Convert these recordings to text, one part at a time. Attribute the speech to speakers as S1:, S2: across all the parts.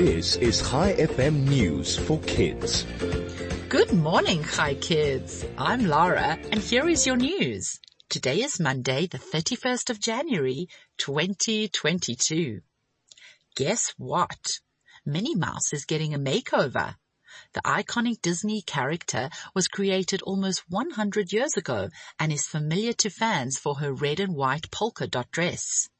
S1: This is ChaiFM News for Kids.
S2: Good morning, Hi Kids. I'm Lara and here is your news. Today is Monday, the 31st of January, 2022. Guess what? Minnie Mouse is getting a makeover. The iconic Disney character was created almost 100 years ago and is familiar to fans for her red and white polka dot dress.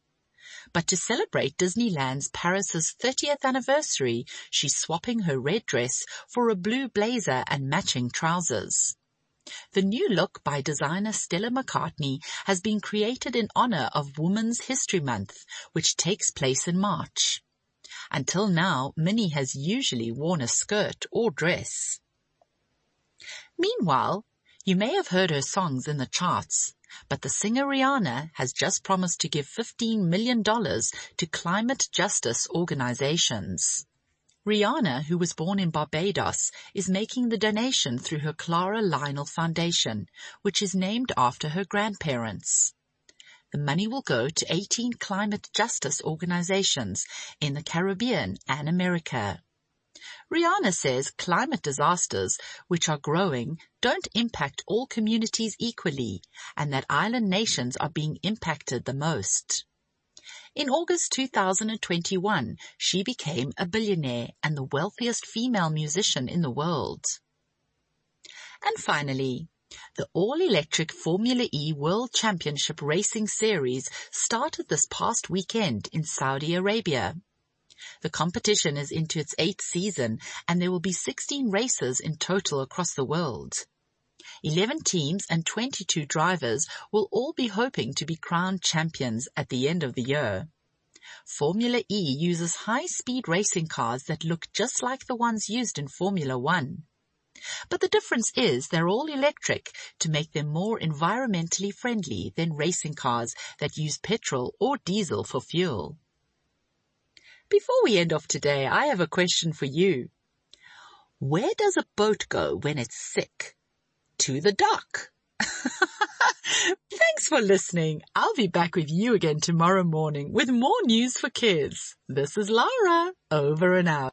S2: But to celebrate Disneyland's Paris's 30th anniversary, she's swapping her red dress for a blue blazer and matching trousers. The new look by designer Stella McCartney has been created in honor of Women's History Month, which takes place in March. Until now, Minnie has usually worn a skirt or dress. Meanwhile, you may have heard her songs in the charts. But the singer Rihanna has just promised to give $15 million to climate justice organizations. Rihanna, who was born in Barbados, is making the donation through her Clara Lionel Foundation, which is named after her grandparents. The money will go to 18 climate justice organizations in the Caribbean and America. Rihanna says climate disasters, which are growing, don't impact all communities equally and that island nations are being impacted the most. In August 2021, she became a billionaire and the wealthiest female musician in the world. And finally, the all-electric Formula E World Championship Racing Series started this past weekend in Saudi Arabia. The competition is into its eighth season and there will be 16 races in total across the world. 11 teams and 22 drivers will all be hoping to be crowned champions at the end of the year. Formula E uses high-speed racing cars that look just like the ones used in Formula One. But the difference is they're all electric to make them more environmentally friendly than racing cars that use petrol or diesel for fuel. Before we end off today, I have a question for you. Where does a boat go when it's sick? To the dock. Thanks for listening. I'll be back with you again tomorrow morning with more news for kids. This is Lara. Over and out.